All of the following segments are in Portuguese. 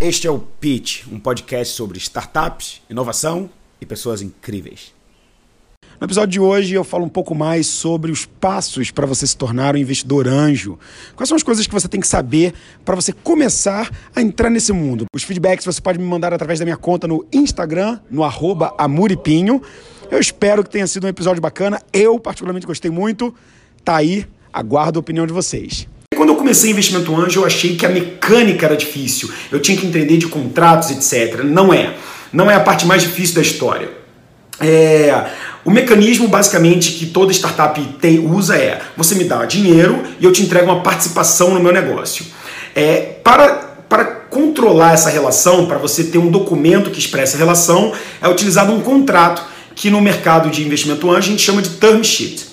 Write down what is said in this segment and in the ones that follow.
Este é o Pitch, um podcast sobre startups, inovação e pessoas incríveis. No episódio de hoje eu falo um pouco mais sobre os passos para você se tornar um investidor anjo. Quais são as coisas que você tem que saber para você começar a entrar nesse mundo? Os feedbacks você pode me mandar através da minha conta no Instagram, no amuripinho. Eu espero que tenha sido um episódio bacana. Eu particularmente gostei muito. Tá aí, aguardo a opinião de vocês. Quando eu comecei investimento anjo, eu achei que a mecânica era difícil. Eu tinha que entender de contratos, etc. Não é. Não é a parte mais difícil da história. É, o mecanismo basicamente que toda startup tem, usa é: você me dá dinheiro e eu te entrego uma participação no meu negócio. É, para, para controlar essa relação, para você ter um documento que expressa a relação, é utilizado um contrato que no mercado de investimento anjo a gente chama de term sheet.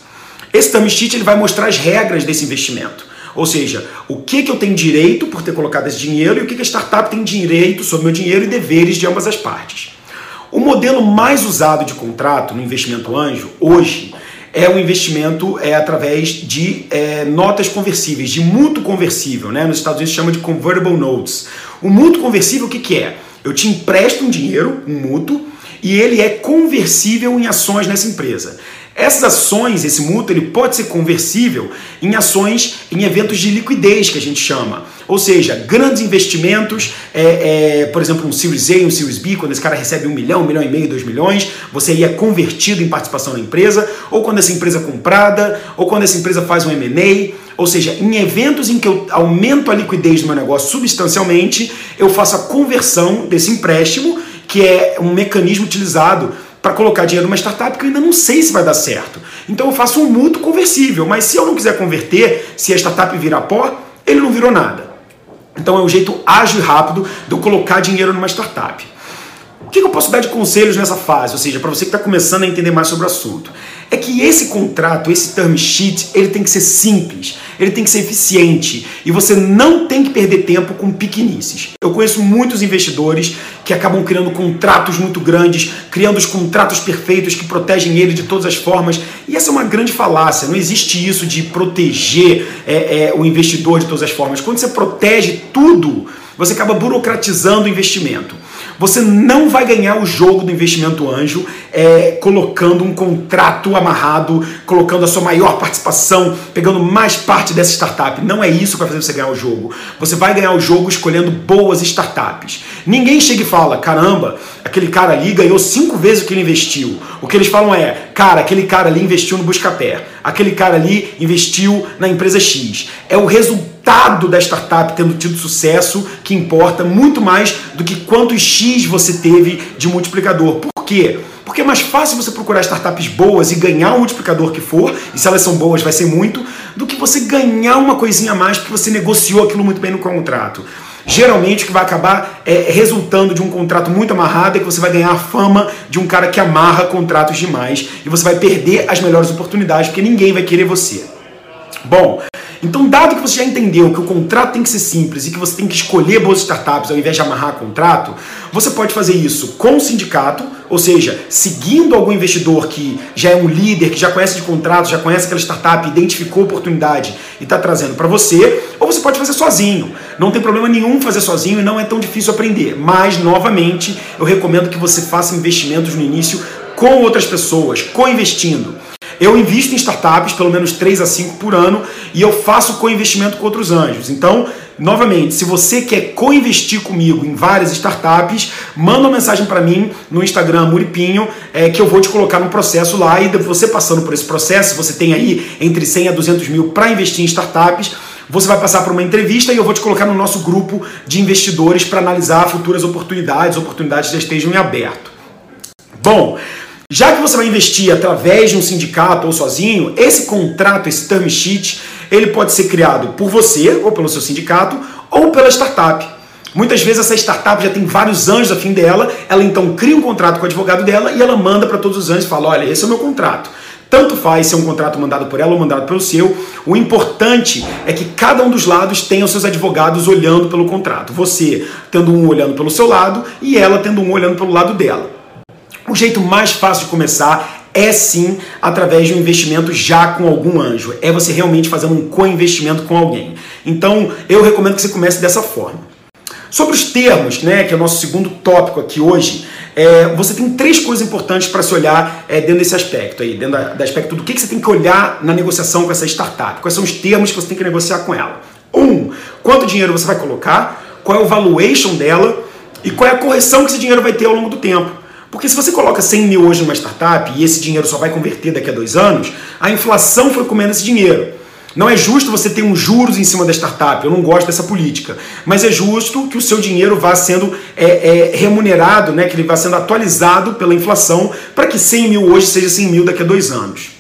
Esse term sheet ele vai mostrar as regras desse investimento. Ou seja, o que, que eu tenho direito por ter colocado esse dinheiro e o que, que a startup tem direito sobre meu dinheiro e deveres de ambas as partes. O modelo mais usado de contrato no investimento anjo hoje é o investimento é, através de é, notas conversíveis, de mútuo conversível. Né? Nos Estados Unidos chama de convertible notes. O mútuo conversível o que, que é? Eu te empresto um dinheiro, um mútuo, e ele é conversível em ações nessa empresa. Essas ações, esse mútuo, ele pode ser conversível em ações, em eventos de liquidez, que a gente chama. Ou seja, grandes investimentos, é, é, por exemplo, um Series A, um Series B, quando esse cara recebe um milhão, um milhão e meio, dois milhões, você aí é convertido em participação na empresa, ou quando essa empresa é comprada, ou quando essa empresa faz um M&A, ou seja, em eventos em que eu aumento a liquidez do meu negócio substancialmente, eu faço a conversão desse empréstimo, que é um mecanismo utilizado para colocar dinheiro numa startup que eu ainda não sei se vai dar certo. Então eu faço um mútuo conversível, mas se eu não quiser converter, se a startup virar pó, ele não virou nada. Então é um jeito ágil e rápido de eu colocar dinheiro numa startup. O que eu posso dar de conselhos nessa fase? Ou seja, para você que está começando a entender mais sobre o assunto é que esse contrato, esse term sheet, ele tem que ser simples, ele tem que ser eficiente e você não tem que perder tempo com pequenices. Eu conheço muitos investidores que acabam criando contratos muito grandes, criando os contratos perfeitos que protegem ele de todas as formas e essa é uma grande falácia. Não existe isso de proteger é, é, o investidor de todas as formas. Quando você protege tudo, você acaba burocratizando o investimento. Você não vai ganhar o jogo do investimento anjo é, colocando um contrato amarrado, colocando a sua maior participação, pegando mais parte dessa startup. Não é isso que vai fazer você ganhar o jogo. Você vai ganhar o jogo escolhendo boas startups. Ninguém chega e fala: caramba, aquele cara ali ganhou cinco vezes o que ele investiu. O que eles falam é: cara, aquele cara ali investiu no Buscapé, aquele cara ali investiu na empresa X. É o resultado da startup tendo tido sucesso que importa muito mais do que quantos X você teve de multiplicador. Por quê? Porque é mais fácil você procurar startups boas e ganhar o multiplicador que for, e se elas são boas vai ser muito, do que você ganhar uma coisinha a mais porque você negociou aquilo muito bem no contrato. Geralmente o que vai acabar é resultando de um contrato muito amarrado é que você vai ganhar a fama de um cara que amarra contratos demais e você vai perder as melhores oportunidades porque ninguém vai querer você. Bom, então, dado que você já entendeu que o contrato tem que ser simples e que você tem que escolher boas startups ao invés de amarrar contrato, você pode fazer isso com o sindicato, ou seja, seguindo algum investidor que já é um líder, que já conhece de contratos, já conhece aquela startup, identificou oportunidade e está trazendo para você, ou você pode fazer sozinho. Não tem problema nenhum fazer sozinho e não é tão difícil aprender. Mas, novamente, eu recomendo que você faça investimentos no início com outras pessoas, co-investindo. Eu invisto em startups pelo menos 3 a 5 por ano e eu faço co-investimento com outros anjos. Então, novamente, se você quer co-investir comigo em várias startups, manda uma mensagem para mim no Instagram Muripinho, é, que eu vou te colocar no processo lá e você passando por esse processo, você tem aí entre 100 a 200 mil para investir em startups, você vai passar por uma entrevista e eu vou te colocar no nosso grupo de investidores para analisar futuras oportunidades, oportunidades que já estejam em aberto. Bom, já que você vai investir através de um sindicato ou sozinho, esse contrato, esse term sheet, ele pode ser criado por você ou pelo seu sindicato ou pela startup. Muitas vezes essa startup já tem vários anjos a fim dela, ela então cria um contrato com o advogado dela e ela manda para todos os anjos e fala: olha, esse é o meu contrato. Tanto faz se é um contrato mandado por ela ou mandado pelo seu. O importante é que cada um dos lados tenha os seus advogados olhando pelo contrato. Você tendo um olhando pelo seu lado e ela tendo um olhando pelo lado dela. O jeito mais fácil de começar é sim através de um investimento já com algum anjo. É você realmente fazendo um co-investimento com alguém. Então, eu recomendo que você comece dessa forma. Sobre os termos, né, que é o nosso segundo tópico aqui hoje, é, você tem três coisas importantes para se olhar é, dentro desse aspecto aí, dentro da, do aspecto do que, que você tem que olhar na negociação com essa startup, quais são os termos que você tem que negociar com ela. Um, quanto dinheiro você vai colocar, qual é o valuation dela e qual é a correção que esse dinheiro vai ter ao longo do tempo. Porque se você coloca 100 mil hoje numa startup e esse dinheiro só vai converter daqui a dois anos, a inflação foi comendo esse dinheiro. Não é justo você ter um juros em cima da startup, eu não gosto dessa política. Mas é justo que o seu dinheiro vá sendo é, é, remunerado, né, que ele vá sendo atualizado pela inflação, para que 100 mil hoje seja 100 mil daqui a dois anos.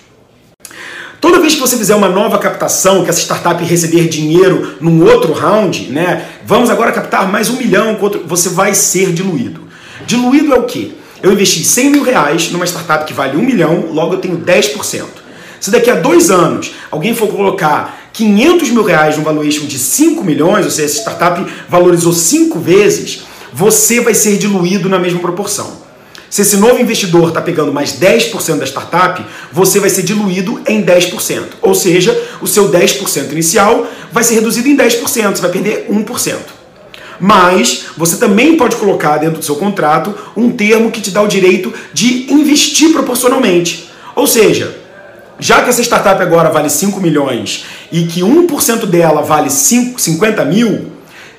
Toda vez que você fizer uma nova captação, que essa startup receber dinheiro num outro round, né, vamos agora captar mais um milhão, você vai ser diluído. Diluído é o quê? Eu investi 100 mil reais numa startup que vale um milhão, logo eu tenho 10%. Se daqui a dois anos alguém for colocar 500 mil reais no valuation de 5 milhões, ou seja, essa startup valorizou 5 vezes, você vai ser diluído na mesma proporção. Se esse novo investidor está pegando mais 10% da startup, você vai ser diluído em 10%. Ou seja, o seu 10% inicial vai ser reduzido em 10%, você vai perder 1%. Mas você também pode colocar dentro do seu contrato um termo que te dá o direito de investir proporcionalmente. Ou seja, já que essa startup agora vale 5 milhões e que 1% dela vale 5, 50 mil,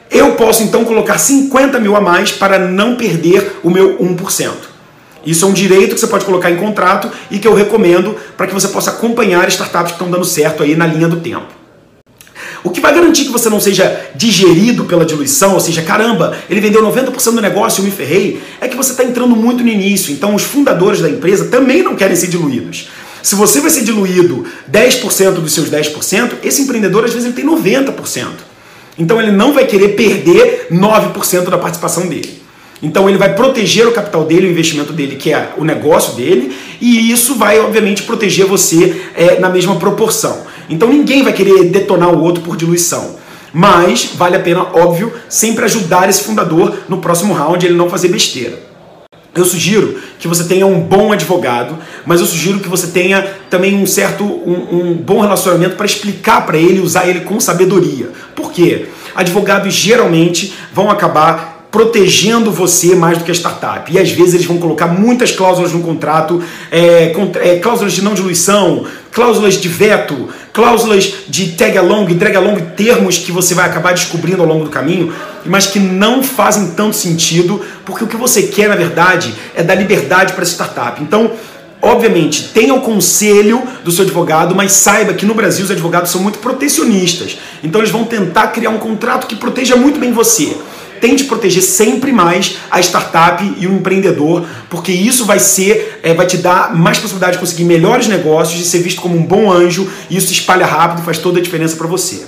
eu posso então colocar 50 mil a mais para não perder o meu 1%. Isso é um direito que você pode colocar em contrato e que eu recomendo para que você possa acompanhar startups que estão dando certo aí na linha do tempo. O que vai garantir que você não seja digerido pela diluição, ou seja, caramba, ele vendeu 90% do negócio e eu me ferrei, é que você está entrando muito no início. Então, os fundadores da empresa também não querem ser diluídos. Se você vai ser diluído 10% dos seus 10%, esse empreendedor às vezes ele tem 90%. Então ele não vai querer perder 9% da participação dele. Então ele vai proteger o capital dele, o investimento dele, que é o negócio dele, e isso vai, obviamente, proteger você é, na mesma proporção. Então ninguém vai querer detonar o outro por diluição. Mas vale a pena, óbvio, sempre ajudar esse fundador no próximo round ele não fazer besteira. Eu sugiro que você tenha um bom advogado, mas eu sugiro que você tenha também um certo, um, um bom relacionamento para explicar para ele, usar ele com sabedoria. Por quê? Advogados geralmente vão acabar protegendo você mais do que a startup. E às vezes eles vão colocar muitas cláusulas no contrato, é, é, cláusulas de não diluição, cláusulas de veto, cláusulas de tag along drag along, termos que você vai acabar descobrindo ao longo do caminho, mas que não fazem tanto sentido, porque o que você quer, na verdade, é dar liberdade para essa startup. Então, Obviamente, tenha o conselho do seu advogado, mas saiba que no Brasil os advogados são muito protecionistas. Então eles vão tentar criar um contrato que proteja muito bem você tente proteger sempre mais a startup e o empreendedor, porque isso vai ser, é, vai te dar mais possibilidade de conseguir melhores negócios, de ser visto como um bom anjo, e isso se espalha rápido e faz toda a diferença para você.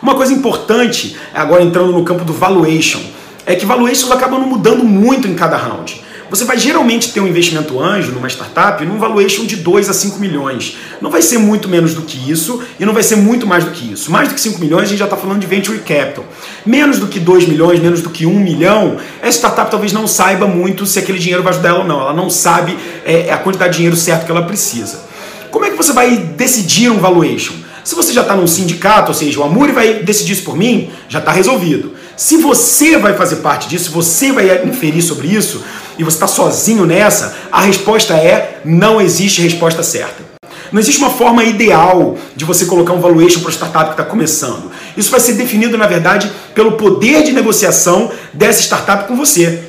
Uma coisa importante, agora entrando no campo do valuation, é que valuations acabam mudando muito em cada round. Você vai geralmente ter um investimento anjo numa startup num valuation de 2 a 5 milhões. Não vai ser muito menos do que isso e não vai ser muito mais do que isso. Mais do que 5 milhões a gente já está falando de venture capital. Menos do que 2 milhões, menos do que 1 milhão, essa startup talvez não saiba muito se aquele dinheiro vai ajudar ela ou não. Ela não sabe é, a quantidade de dinheiro certo que ela precisa. Como é que você vai decidir um valuation? Se você já está num sindicato, ou seja, o Amuri vai decidir isso por mim, já está resolvido. Se você vai fazer parte disso, você vai inferir sobre isso, e você está sozinho nessa, a resposta é: não existe resposta certa. Não existe uma forma ideal de você colocar um valuation para a startup que está começando. Isso vai ser definido, na verdade, pelo poder de negociação dessa startup com você.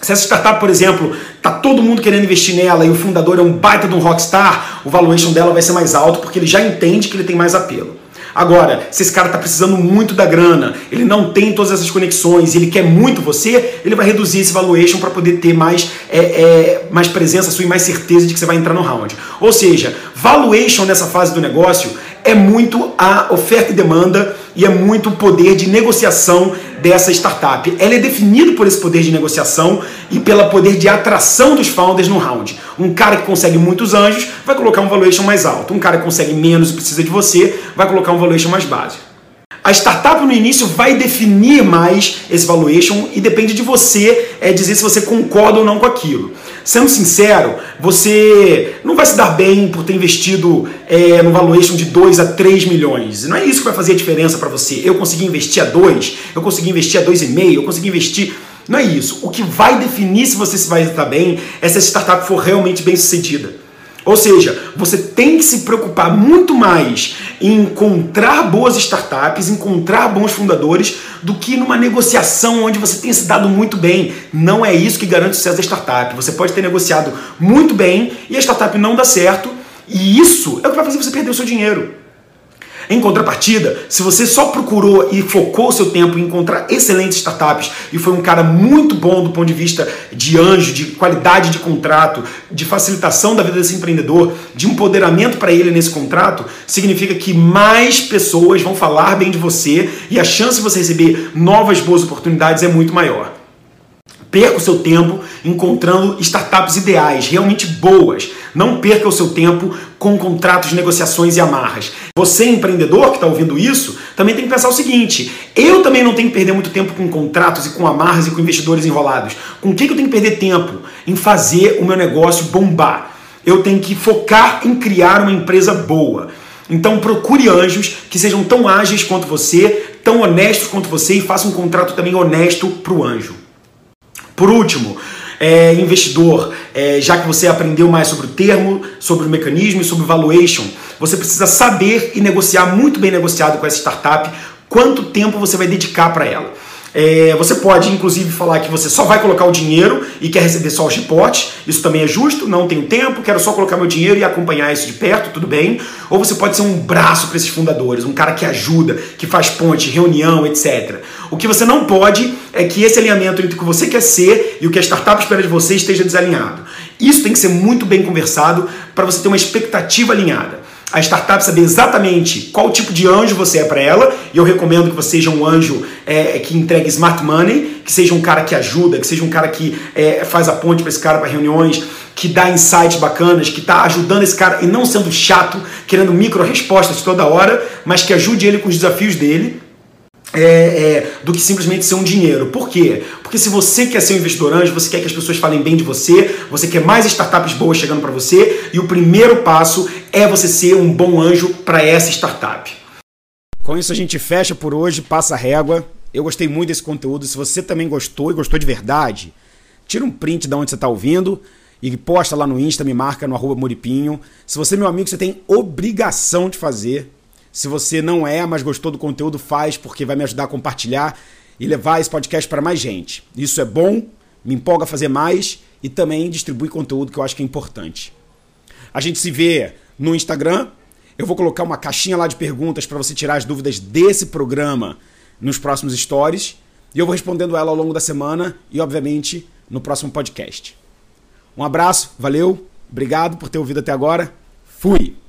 Se essa startup, por exemplo, tá todo mundo querendo investir nela e o fundador é um baita de um rockstar, o valuation dela vai ser mais alto porque ele já entende que ele tem mais apelo. Agora, se esse cara está precisando muito da grana, ele não tem todas essas conexões, ele quer muito você, ele vai reduzir esse valuation para poder ter mais, é, é, mais presença sua e mais certeza de que você vai entrar no round. Ou seja, valuation nessa fase do negócio é muito a oferta e demanda e é muito o poder de negociação dessa startup. Ela é definida por esse poder de negociação e pelo poder de atração dos founders no round. Um cara que consegue muitos anjos vai colocar um valuation mais alto. Um cara que consegue menos e precisa de você vai colocar um valuation mais básico. A startup no início vai definir mais esse valuation e depende de você é, dizer se você concorda ou não com aquilo. Sendo sincero, você não vai se dar bem por ter investido é, no valuation de 2 a 3 milhões. Não é isso que vai fazer a diferença para você. Eu consegui investir a 2, eu consegui investir a 2,5, eu consegui investir. Não é isso. O que vai definir se você se vai estar bem é se a startup for realmente bem sucedida. Ou seja, você tem que se preocupar muito mais em encontrar boas startups, encontrar bons fundadores, do que numa negociação onde você tenha se dado muito bem. Não é isso que garante o sucesso da startup. Você pode ter negociado muito bem e a startup não dá certo, e isso é o que vai fazer você perder o seu dinheiro. Em contrapartida, se você só procurou e focou seu tempo em encontrar excelentes startups e foi um cara muito bom do ponto de vista de anjo, de qualidade de contrato, de facilitação da vida desse empreendedor, de empoderamento para ele nesse contrato, significa que mais pessoas vão falar bem de você e a chance de você receber novas boas oportunidades é muito maior. Perca o seu tempo encontrando startups ideais, realmente boas. Não perca o seu tempo com contratos, negociações e amarras. Você, empreendedor que está ouvindo isso, também tem que pensar o seguinte: eu também não tenho que perder muito tempo com contratos e com amarras e com investidores enrolados. Com o que eu tenho que perder tempo? Em fazer o meu negócio bombar. Eu tenho que focar em criar uma empresa boa. Então procure anjos que sejam tão ágeis quanto você, tão honestos quanto você e faça um contrato também honesto para o anjo. Por último, é, investidor, é, já que você aprendeu mais sobre o termo, sobre o mecanismo e sobre o valuation, você precisa saber e negociar muito bem negociado com essa startup quanto tempo você vai dedicar para ela. É, você pode, inclusive, falar que você só vai colocar o dinheiro e quer receber só os reportes. Isso também é justo, não tenho tempo, quero só colocar meu dinheiro e acompanhar isso de perto, tudo bem. Ou você pode ser um braço para esses fundadores, um cara que ajuda, que faz ponte, reunião, etc. O que você não pode é que esse alinhamento entre o que você quer ser e o que a startup espera de você esteja desalinhado. Isso tem que ser muito bem conversado para você ter uma expectativa alinhada a startup saber exatamente qual tipo de anjo você é para ela. E eu recomendo que você seja um anjo é, que entregue smart money, que seja um cara que ajuda, que seja um cara que é, faz a ponte para esse cara para reuniões, que dá insights bacanas, que está ajudando esse cara e não sendo chato, querendo micro respostas toda hora, mas que ajude ele com os desafios dele é, é, do que simplesmente ser um dinheiro. Por quê? Porque se você quer ser um investidor anjo, você quer que as pessoas falem bem de você, você quer mais startups boas chegando para você, e o primeiro passo é você ser um bom anjo para essa startup. Com isso a gente fecha por hoje, passa a régua. Eu gostei muito desse conteúdo. Se você também gostou e gostou de verdade, tira um print de onde você está ouvindo e posta lá no Insta, me marca no arroba. Se você é meu amigo, você tem obrigação de fazer se você não é, mas gostou do conteúdo, faz, porque vai me ajudar a compartilhar e levar esse podcast para mais gente. Isso é bom, me empolga a fazer mais e também distribui conteúdo que eu acho que é importante. A gente se vê no Instagram. Eu vou colocar uma caixinha lá de perguntas para você tirar as dúvidas desse programa nos próximos stories. E eu vou respondendo ela ao longo da semana e, obviamente, no próximo podcast. Um abraço, valeu, obrigado por ter ouvido até agora. Fui!